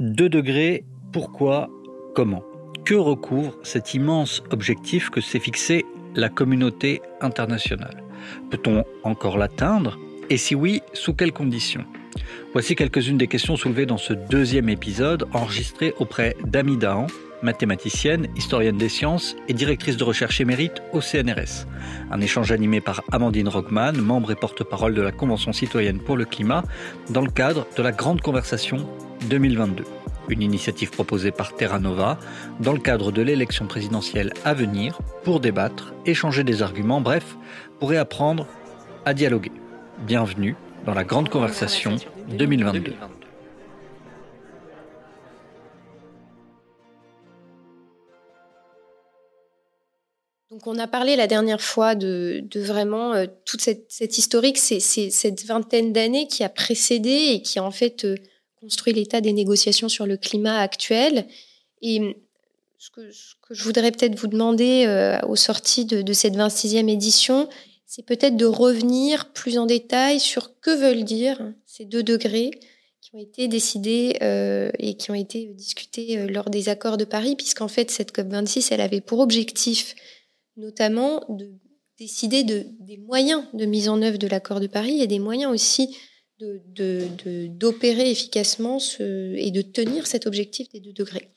2 degrés, pourquoi, comment. Que recouvre cet immense objectif que s'est fixé la communauté internationale? Peut-on encore l'atteindre? Et si oui, sous quelles conditions? Voici quelques-unes des questions soulevées dans ce deuxième épisode enregistré auprès d'Ami Dahan, mathématicienne, historienne des sciences et directrice de recherche émérite au CNRS. Un échange animé par Amandine Rockman, membre et porte-parole de la Convention citoyenne pour le climat, dans le cadre de la Grande Conversation 2022. Une initiative proposée par Terra Nova dans le cadre de l'élection présidentielle à venir pour débattre, échanger des arguments, bref, pour réapprendre à dialoguer. Bienvenue dans la Grande Conversation 2022. Donc on a parlé la dernière fois de, vraiment euh, toute cette, historique, cette vingtaine d'années qui a précédé et qui a en fait euh, construit l'état des négociations sur le climat actuel. Et hum, ce que, je voudrais peut-être vous demander euh, au sorti de, cette 26e édition, c'est peut-être de revenir plus en détail sur que veulent dire ces deux degrés qui ont été décidés et qui ont été discutés lors des accords de Paris, puisqu'en fait cette COP26, elle avait pour objectif notamment de décider de, des moyens de mise en œuvre de l'accord de Paris et des moyens aussi d'opérer efficacement ce, et de tenir cet objectif des 2 degrés.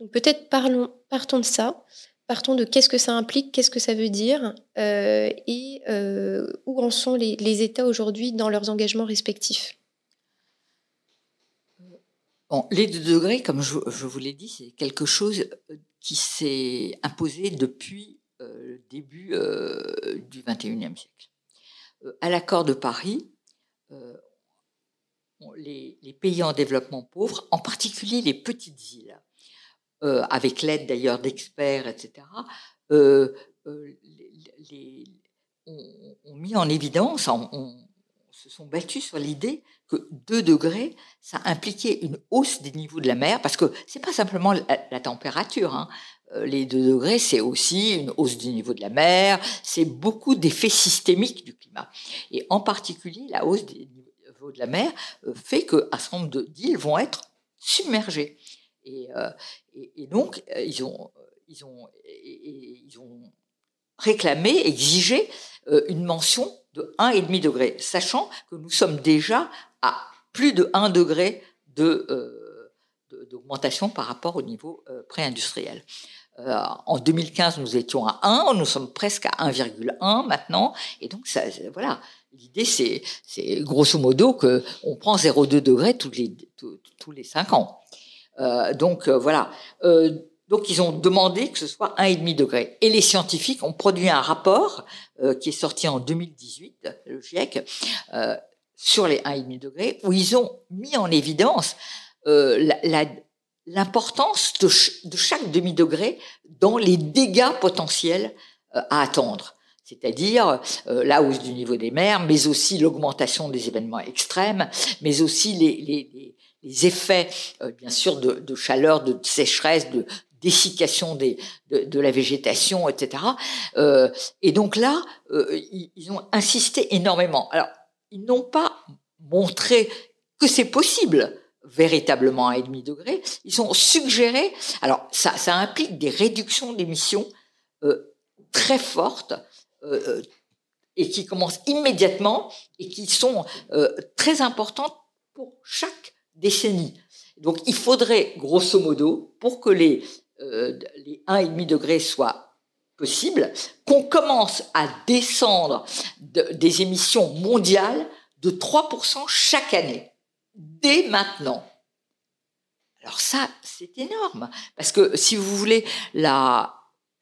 Donc peut-être partons de ça, partons de qu'est-ce que ça implique, qu'est-ce que ça veut dire euh, et euh, où en sont les, États aujourd'hui dans leurs engagements respectifs? Les 2 degrés, comme je, vous l'ai dit, c'est quelque chose qui s'est imposé depuis euh, début euh, du XXIe siècle. Euh, à l'accord de Paris, les, pays en développement pauvre, en particulier les petites îles, avec l'aide d'ailleurs d'experts, etc., ont, mis en évidence, on, se sont battus sur l'idée que 2 degrés, ça impliquait une hausse des niveaux de la mer, parce que c'est pas simplement la, température. Hein. Euh, les 2 degrés, c'est aussi une hausse du niveau de la mer, c'est beaucoup d'effets systémiques du climat. Et en particulier, la hausse des de la mer euh, fait qu'un certain nombre d'îles vont être submergées. Et, euh, donc, ils ont, ils, ont, ils ont réclamé, exigé une mention de 1,5 degré, sachant que nous sommes déjà à plus de 1 degré de, d'augmentation par rapport au niveau pré-industriel. Euh, en 2015, nous étions à 1, nous sommes presque à 1,1 maintenant, et donc ça, voilà. L'idée, c'est, c'est grosso modo que on prend 0,2 degrés tous les tous, les 5 ans. Euh, donc euh, voilà. Euh, donc ils ont demandé que ce soit 1,5 degré. Et les scientifiques ont produit un rapport euh, qui est sorti en 2018, le GIEC, sur les 1,5 degrés, où ils ont mis en évidence la, la l'importance de, chaque demi-degré dans les dégâts potentiels euh, à attendre c'est-à-dire euh, la hausse du niveau des mers, mais aussi l'augmentation des événements extrêmes, mais aussi les, effets, euh, bien sûr, de, chaleur, de sécheresse, de dessiccation des, de, la végétation, etc. et donc là, ils ont insisté énormément. Alors, ils n'ont pas montré que c'est possible véritablement à 1,5 degré, ils ont suggéré, alors ça, implique des réductions d'émissions euh, très fortes euh, euh, et qui commencent immédiatement et qui sont euh, très importantes pour chaque décennie. Donc il faudrait, grosso modo, pour que les, euh, les 1,5 degrés soient possibles, qu'on commence à descendre de, des émissions mondiales de 3% chaque année dès maintenant. Alors ça, c'est énorme, parce que si vous voulez, la,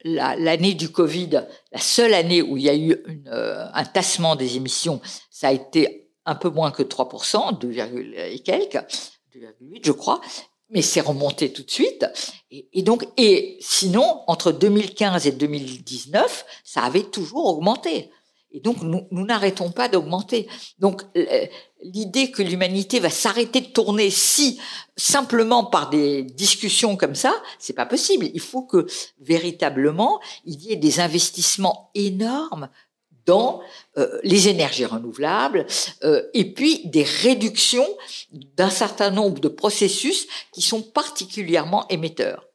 l'année du Covid, la seule année où il y a eu euh, un tassement des émissions, ça a été un peu moins que 3%, 2, et quelques, 2,8 je crois, mais c'est remonté tout de suite. Et, donc, et sinon, entre 2015 et 2019, ça avait toujours augmenté. Et donc, nous n'arrêtons pas d'augmenter. Donc, l'idée que l'humanité va s'arrêter de tourner si simplement par des discussions comme ça, c'est pas possible. Il faut que véritablement il y ait des investissements énormes dans les énergies renouvelables et puis des réductions d'un certain nombre de processus qui sont particulièrement émetteurs.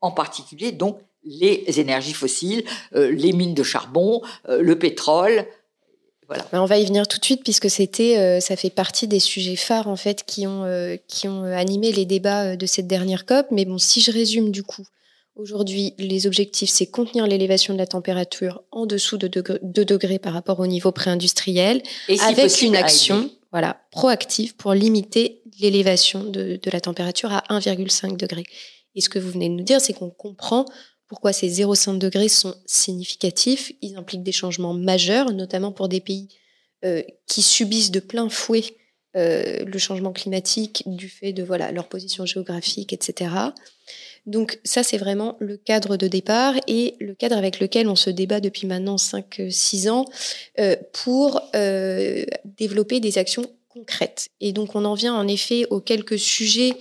En particulier, donc, les énergies fossiles, les mines de charbon, le pétrole, on va y venir tout de suite puisque c'était, euh, ça fait partie des sujets phares en fait qui ont, euh, qui ont animé les débats euh, de cette dernière COP. Mais bon, si je résume du coup, aujourd'hui, les objectifs, c'est contenir l'élévation de la température en dessous de 2 degrés, par rapport au niveau pré-industriel, avec une action voilà, proactive pour limiter l'élévation de, de la température à 1,5 degré. Et ce que vous venez de nous dire, c'est qu'on comprend pourquoi ces 0,5 degrés sont significatifs? Ils impliquent des changements majeurs, notamment pour des pays euh, qui subissent de plein fouet euh, le changement climatique du fait de leur position géographique, etc. Donc ça, c'est vraiment le cadre de départ et le cadre avec lequel on se débat depuis maintenant 5-6 ans euh, pour développer des actions concrètes. Et donc on en vient en effet aux quelques sujets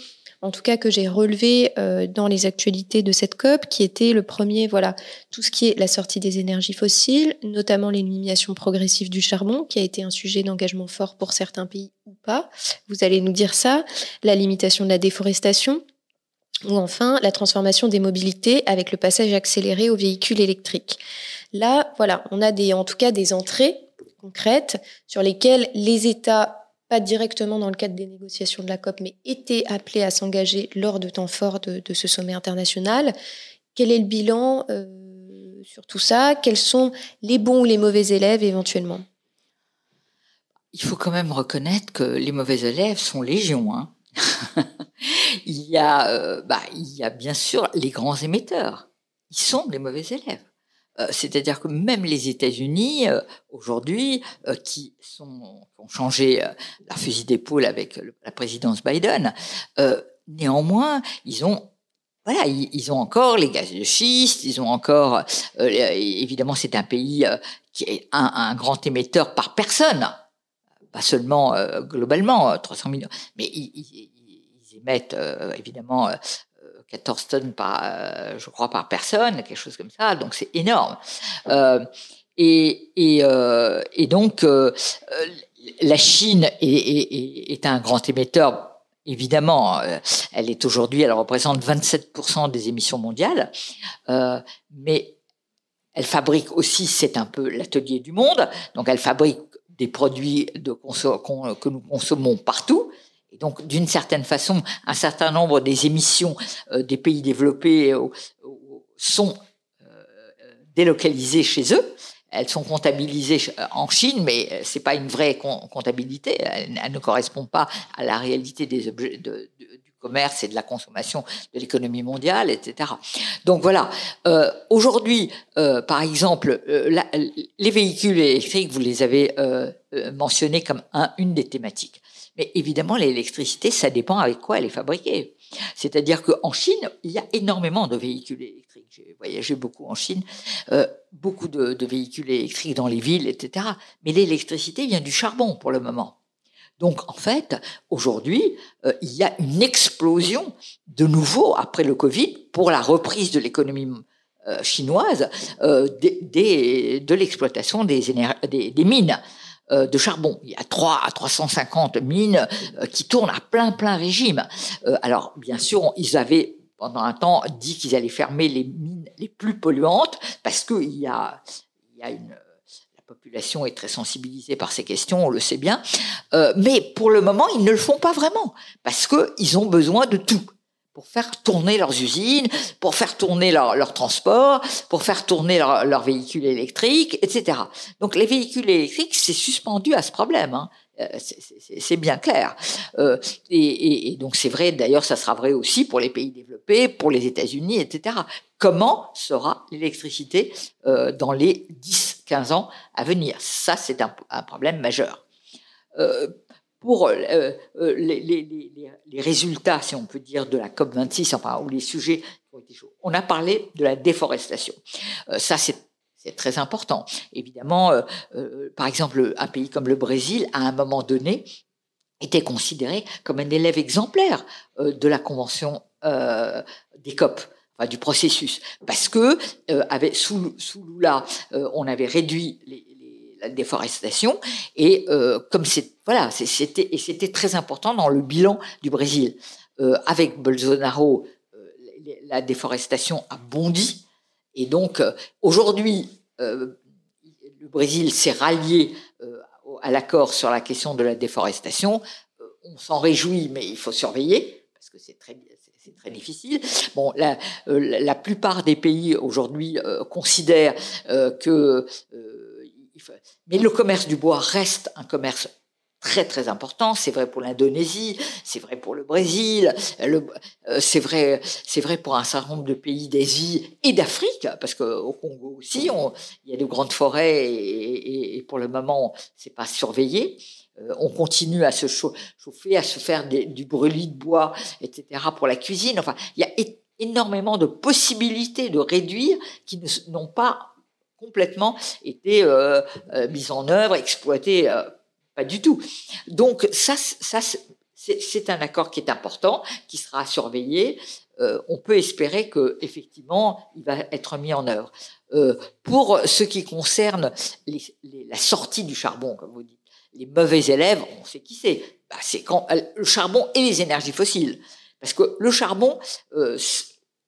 en tout cas que j'ai relevé euh, dans les actualités de cette COP, qui était le premier, voilà, tout ce qui est la sortie des énergies fossiles, notamment l'élimination progressive du charbon, qui a été un sujet d'engagement fort pour certains pays ou pas. Vous allez nous dire ça. La limitation de la déforestation, ou enfin la transformation des mobilités avec le passage accéléré aux véhicules électriques. Là, voilà, on a des, en tout cas des entrées concrètes sur lesquelles les États directement dans le cadre des négociations de la COP, mais étaient appelés à s'engager lors de temps forts de, ce sommet international. Quel est le bilan euh, sur tout ça? Quels sont les bons ou les mauvais élèves éventuellement? Il faut quand même reconnaître que les mauvais élèves sont légion. Hein. il, y a, euh, bah, il y a bien sûr les grands émetteurs. Ils sont les mauvais élèves. Euh, c'est-à-dire que même les États-Unis euh, aujourd'hui, euh, qui ont changé la fusil d'épaule avec la présidence Biden, néanmoins, ils ont voilà, ils, ont encore les gaz de schiste, ils ont encore évidemment c'est un pays qui est un, grand émetteur par personne, pas seulement globalement 300 millions, mais ils émettent évidemment 14 tonnes par, euh, je crois, par personne, quelque chose comme ça. Donc c'est énorme. Euh, euh, et, donc la Chine est, un grand émetteur. Évidemment, elle est aujourd'hui, elle représente 27% des émissions mondiales, mais elle fabrique aussi, c'est un peu l'atelier du monde, donc elle fabrique des produits de que nous consommons partout, et donc, d'une certaine façon, un certain nombre des émissions euh, des pays développés euh, sont euh, délocalisées chez eux. Elles sont comptabilisées en Chine, mais c'est pas une vraie comptabilité. Elle, ne correspond pas à la réalité des objets du commerce et de la consommation de l'économie mondiale, etc. Donc voilà. Aujourd'hui, par exemple, les véhicules électriques, vous les avez mentionnés comme un, une des thématiques. Mais évidemment, l'électricité, ça dépend avec quoi elle est fabriquée. C'est-à-dire qu'en Chine, il y a énormément de véhicules électriques. J'ai voyagé beaucoup en Chine, euh, beaucoup de, véhicules électriques dans les villes, etc. Mais l'électricité vient du charbon pour le moment. Donc en fait, aujourd'hui, euh, il y a une explosion de nouveau après le Covid pour la reprise de l'économie euh, chinoise de l'exploitation des mines. Euh, de charbon. Il y a 3 à 350 mines euh, qui tournent à plein plein régime. Euh, alors bien sûr, ils avaient pendant un temps dit qu'ils allaient fermer les mines les plus polluantes parce qu'il y a, il y a une la population est très sensibilisée par ces questions, on le sait bien. mais pour le moment, ils ne le font pas vraiment parce qu'ils ont besoin de tout pour faire tourner leurs usines, pour faire tourner leur, leur transport, pour faire tourner leurs leur véhicules électriques, etc. Donc les véhicules électriques, c'est suspendu à ce problème. Hein. Euh, c'est bien clair. Euh, et, donc c'est vrai, d'ailleurs, ça sera vrai aussi pour les pays développés, pour les États-Unis, etc. Comment sera l'électricité euh, dans les 10-15 ans à venir? Ça, c'est un, problème majeur. Pour euh, euh, les, résultats, si on peut dire, de la COP26, enfin, ou les sujets qui ont été. On a parlé de la déforestation. Euh, ça, c'est très important. Évidemment, par exemple, un pays comme le Brésil, à un moment donné, était considéré comme un élève exemplaire de la convention des COP. Enfin, du processus, parce que sous, sous Lula, on avait réduit la déforestation. Et comme c'est voilà, c'était et c'était très important dans le bilan du Brésil. avec Bolsonaro, la déforestation a bondi. Et donc aujourd'hui, le Brésil s'est rallié à l'accord sur la question de la déforestation. on s'en réjouit, mais il faut surveiller parce que c'est très c'est très difficile. Bon, la, euh, la, plupart des pays aujourd'hui euh, considèrent euh, que, mais le commerce du bois reste un commerce très très important. C'est vrai pour l'Indonésie, c'est vrai pour le Brésil, c'est vrai c'est vrai pour un certain nombre de pays d'Asie et d'Afrique, parce qu'au Congo aussi, il y a de grandes forêts et, et pour le moment c'est pas surveillé. Euh, on continue à se chauffer, à se faire du brûlis de bois, etc. pour la cuisine. Enfin, il y a énormément de possibilités de réduire qui n'ont pas complètement été euh, euh, mises en œuvre, exploitées, pas du tout. Donc ça, c'est un accord qui est important, qui sera surveillé. on peut espérer que effectivement, il va être mis en œuvre. pour ce qui concerne la sortie du charbon, comme vous dites, les mauvais élèves, on sait qui c'est. Bah, c'est quand euh, le charbon et les énergies fossiles. Parce que le charbon, euh,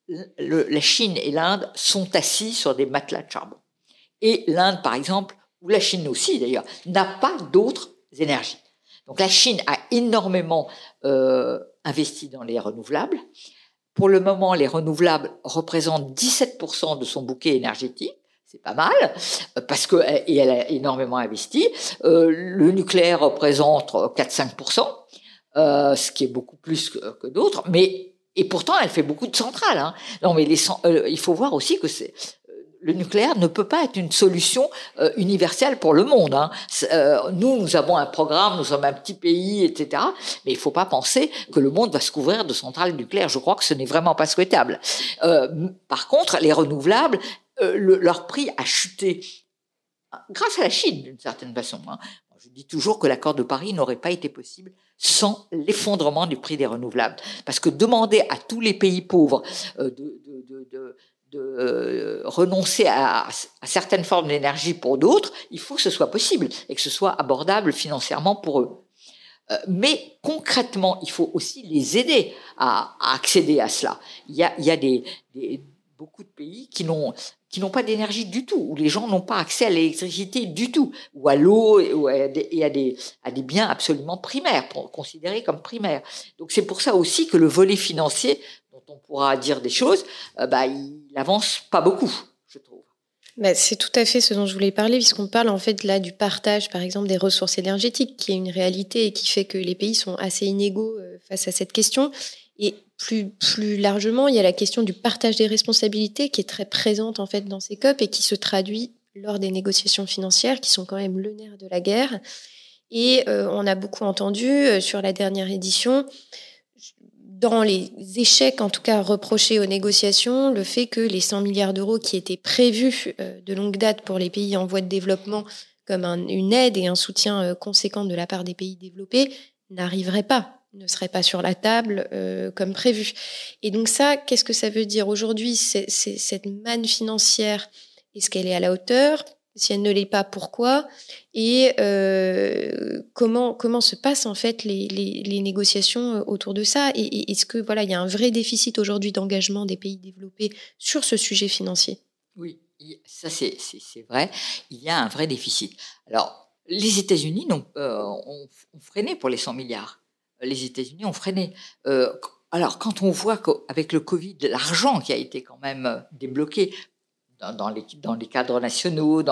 la Chine et l'Inde sont assis sur des matelas de charbon. Et l'Inde, par exemple, ou la Chine aussi d'ailleurs, n'a pas d'autres énergies. Donc la Chine a énormément euh, investi dans les renouvelables. Pour le moment, les renouvelables représentent 17% de son bouquet énergétique c'est pas mal, euh, parce que et elle a énormément investi. Euh, le nucléaire représente 4-5%, euh, ce qui est beaucoup plus que, d'autres, mais et pourtant elle fait beaucoup de centrales. Hein. Non, mais il faut voir aussi que c'est le nucléaire ne peut pas être une solution universelle pour le monde. Hein. nous, nous avons un programme, nous sommes un petit pays, etc. Mais il ne faut pas penser que le monde va se couvrir de centrales nucléaires. Je crois que ce n'est vraiment pas souhaitable. par contre, les renouvelables, euh, leur prix a chuté grâce à la Chine, d'une certaine façon. Hein. Je dis toujours que l'accord de Paris n'aurait pas été possible sans l'effondrement du prix des renouvelables. Parce que demander à tous les pays pauvres euh, de, euh, renoncer à, certaines formes d'énergie pour d'autres, il faut que ce soit possible et que ce soit abordable financièrement pour eux. mais concrètement, il faut aussi les aider à, accéder à cela. Il y a, des, beaucoup de pays qui n'ont qui n'ont pas d'énergie du tout, où les gens n'ont pas accès à l'électricité du tout, ou à l'eau et à des, à des, biens absolument primaires, considérés comme primaires. Donc c'est pour ça aussi que le volet financier, on pourra dire des choses, euh, bah, il avance pas beaucoup, je trouve. Bah, c'est tout à fait ce dont je voulais parler, puisqu'on parle en fait là du partage, par exemple, des ressources énergétiques, qui est une réalité et qui fait que les pays sont assez inégaux euh, face à cette question. Et plus, plus largement, il y a la question du partage des responsabilités qui est très présente en fait dans ces COP et qui se traduit lors des négociations financières qui sont quand même le nerf de la guerre. Et euh, on a beaucoup entendu sur la dernière édition, dans les échecs en tout cas reprochés aux négociations, le fait que les 100 milliards d'euros qui étaient prévus euh, de longue date pour les pays en voie de développement comme une aide et un soutien conséquent de la part des pays développés n'arriveraient pas ne serait pas sur la table euh, comme prévu. Et donc ça, qu'est-ce que ça veut dire? Aujourd'hui Cette manne financière, est-ce qu'elle est à la hauteur? Si elle ne l'est pas, pourquoi Et euh, comment, comment se passent en fait les, les, négociations euh, autour de ça Et, est-ce que voilà, il y a un vrai déficit aujourd'hui d'engagement des pays développés sur ce sujet financier? Oui, ça c'est, vrai. Il y a un vrai déficit. Alors, les États-Unis ont, ont freiné pour les 100 milliards les États-Unis ont freiné. Euh, alors, quand on voit qu'avec le Covid, l'argent qui a été quand même euh, débloqué dans, les, dans les, cadres nationaux, euh,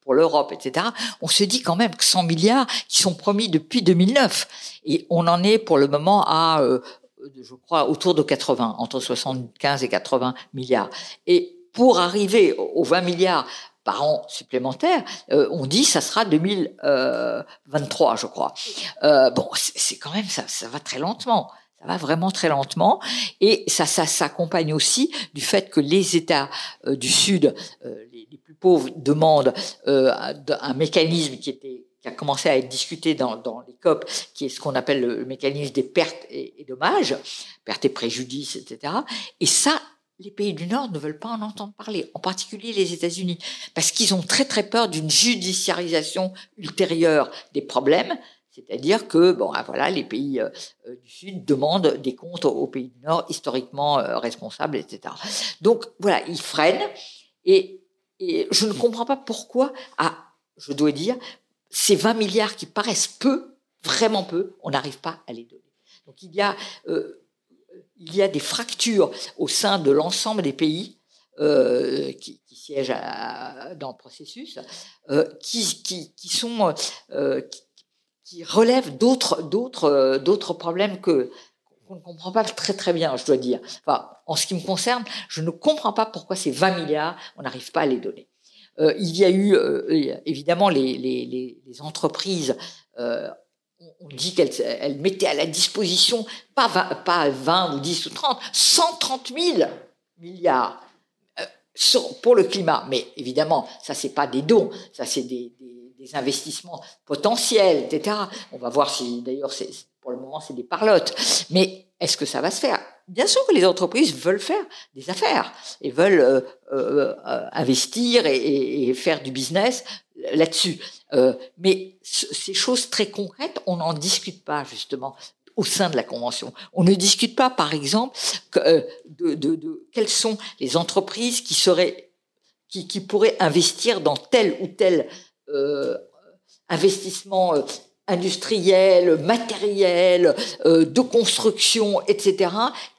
pour l'Europe, etc., on se dit quand même que 100 milliards qui sont promis depuis 2009. Et on en est pour le moment à, je crois, autour de 80, entre 75 et 80 milliards. Et pour arriver aux 20 milliards par an supplémentaire, euh, on dit ça sera 2023, je crois. Euh, bon, c'est quand même ça, ça va très lentement. Ça va vraiment très lentement et ça, s'accompagne aussi du fait que les États euh, du Sud, les, plus pauvres, demandent un mécanisme qui a commencé à être discuté dans, dans les COP, qui est ce qu'on appelle le mécanisme des pertes et, et dommages, pertes et préjudices, etc. Et ça, les pays du Nord ne veulent pas en entendre parler, en particulier les États-Unis, parce qu'ils ont très très peur d'une judiciarisation ultérieure des problèmes. C'est-à-dire que bon, ah, voilà, les pays euh, euh, du Sud demandent des comptes aux, pays du Nord historiquement euh, responsables, etc. Donc voilà, ils freinent et, je ne comprends pas pourquoi, ah, je dois dire, ces 20 milliards qui paraissent peu, vraiment peu, on n'arrive pas à les donner. Donc il y a il y a des fractures au sein de l'ensemble des pays qui, siègent dans le processus, qui, qui, sont qui, relèvent d'autres d'autres d'autres problèmes que qu'on ne comprend pas très très bien, je dois dire. En ce qui me concerne, je ne comprends pas pourquoi ces 20 milliards, on n'arrive pas à les donner. il y a eu évidemment les, les, les entreprises on dit qu'elle mettait à la disposition, pas 20, pas 20 ou 10 ou 30, 130 000 milliards euh, pour le climat. Mais évidemment, ça, c'est pas des dons, ça, c'est des, investissements potentiels, etc. On va voir si, d'ailleurs, pour le moment, c'est des parlottes. Mais est-ce que ça va se faire? Bien sûr que les entreprises veulent faire des affaires et veulent euh, euh, investir et, faire du business là-dessus. Euh, mais ces choses très concrètes, on n'en discute pas justement au sein de la convention. On ne discute pas, par exemple, euh, de, quelles sont les entreprises qui seraient, qui pourraient investir dans tel ou tel euh, investissement euh, industriel, matériel, euh, de construction, etc.,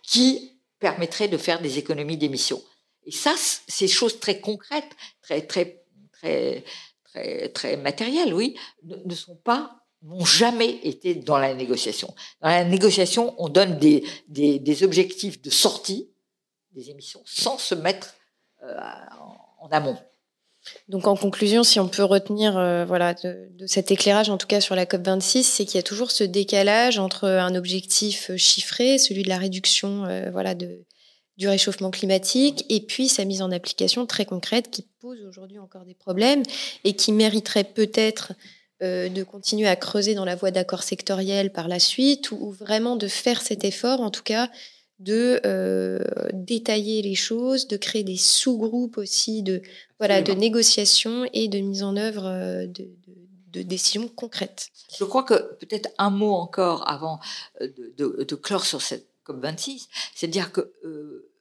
qui permettrait de faire des économies d'émissions. Et ça, ces choses très concrètes, très très très très, matériels, oui, ne, sont pas n'ont jamais été dans la négociation. Dans la négociation, on donne des, des, objectifs de sortie des émissions sans se mettre en, amont. Donc en conclusion, si on peut retenir euh, voilà de, cet éclairage, en tout cas sur la COP 26, c'est qu'il y a toujours ce décalage entre un objectif chiffré, celui de la réduction euh, voilà de du réchauffement climatique et puis sa mise en application très concrète qui pose aujourd'hui encore des problèmes et qui mériterait peut-être euh, de continuer à creuser dans la voie d'accords sectoriels par la suite ou, vraiment de faire cet effort en tout cas de euh, détailler les choses, de créer des sous-groupes aussi de voilà de négociations et de mise en œuvre euh, de, de, décisions concrètes. Je crois que peut-être un mot encore avant de, de clore sur cette COP26, c'est-à-dire que euh,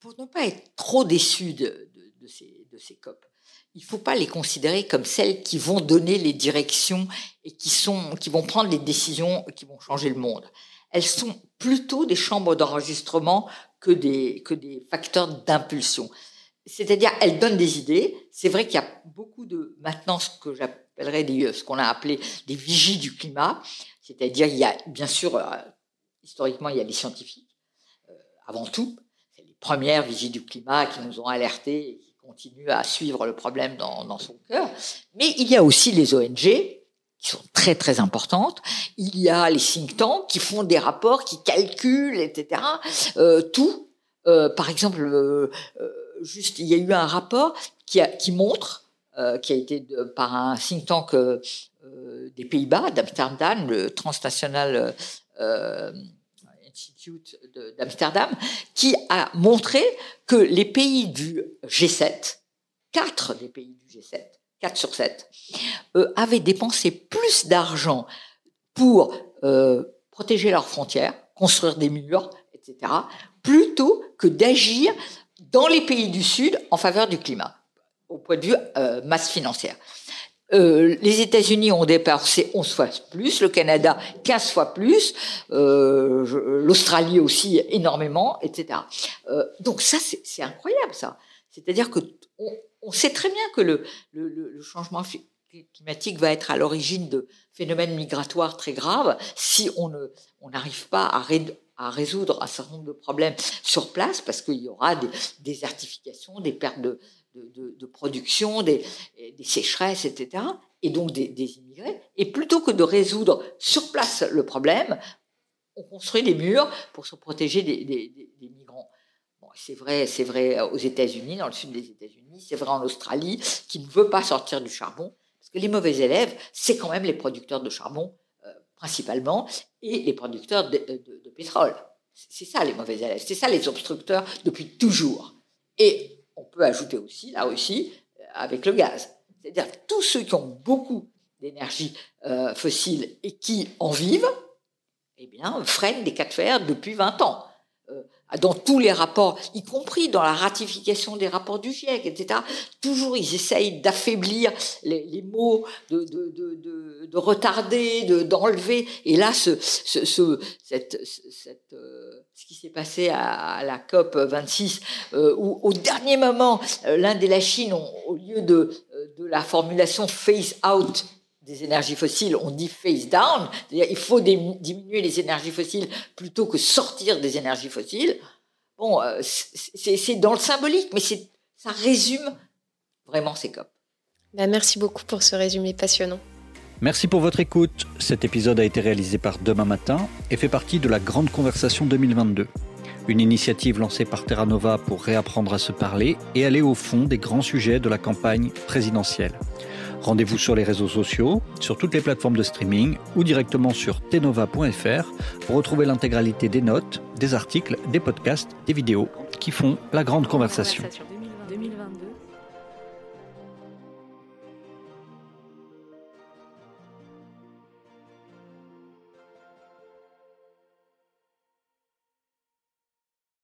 pour ne pas être trop déçu de, ces, de ces COP, il ne faut pas les considérer comme celles qui vont donner les directions et qui, sont, qui vont prendre les décisions qui vont changer le monde. Elles sont plutôt des chambres d'enregistrement que des, que des facteurs d'impulsion. C'est-à-dire, elles donnent des idées. C'est vrai qu'il y a beaucoup de, maintenant, ce que j'appellerais des, ce qu'on a appelé des vigies du climat. C'est-à-dire, il y a bien sûr euh, historiquement, il y a les scientifiques, euh, avant tout. C'est les premières vigies du climat qui nous ont alertés et qui continuent à suivre le problème dans, son cœur. Mais il y a aussi les ONG qui sont très très importantes. Il y a les think tanks qui font des rapports, qui calculent, etc. Euh, tout. Euh, par exemple, juste, il y a eu un rapport qui montre, qui a été par un think tank des Pays-Bas, d'Amsterdam, le transnational Institute d'Amsterdam, qui a montré que les pays du G7, quatre des pays du G7, 4 sur 7, euh, avaient dépensé plus d'argent pour euh, protéger leurs frontières, construire des murs, etc., plutôt que d'agir dans les pays du Sud en faveur du climat, au point de vue euh, masse financière. Euh, les États-Unis ont dépensé 11 fois plus, le Canada 15 fois plus, euh, l'Australie aussi énormément, etc. Euh, donc ça, c'est incroyable, ça. C'est-à-dire que on, on, sait très bien que le, changement climatique va être à l'origine de phénomènes migratoires très graves si on ne on n'arrive pas à, résoudre un certain nombre de problèmes sur place, parce qu'il y aura des désertifications, des pertes de, production, des, sécheresses, etc., et donc des, immigrés. Et plutôt que de résoudre sur place le problème, on construit des murs pour se protéger des, migrants. C'est vrai, c'est vrai aux États-Unis, dans le sud des États-Unis, c'est vrai en Australie, qui ne veut pas sortir du charbon, parce que les mauvais élèves, c'est quand même les producteurs de charbon euh, principalement et les producteurs de, pétrole. C'est ça les mauvais élèves, c'est ça les obstructeurs depuis toujours. Et on peut ajouter aussi, là aussi, euh, avec le gaz. C'est-à-dire tous ceux qui ont beaucoup d'énergie euh, fossile et qui en vivent, eh bien, freinent des cas de fer depuis 20 ans. Euh, dans tous les rapports, y compris dans la ratification des rapports du GIEC, etc. Toujours, ils essayent d'affaiblir les, mots, de, de, de, de retarder, d'enlever. et là, ce, ce, ce, cette, cette, euh, ce qui s'est passé à, la COP 26, euh, où au dernier moment, euh, l'Inde et la Chine, ont, au lieu de, de la formulation phase out des énergies fossiles, on dit face down, c'est-à-dire il faut diminuer les énergies fossiles plutôt que sortir des énergies fossiles. Bon, euh, c'est dans le symbolique, mais ça résume vraiment ces COP. Bah, merci beaucoup pour ce résumé passionnant. Merci pour votre écoute. Cet épisode a été réalisé par Demain Matin et fait partie de la Grande Conversation 2022, une initiative lancée par Terra Nova pour réapprendre à se parler et aller au fond des grands sujets de la campagne présidentielle. Rendez-vous sur les réseaux sociaux, sur toutes les plateformes de streaming ou directement sur tenova.fr pour retrouver l'intégralité des notes, des articles, des podcasts, des vidéos qui font la grande conversation. 2022.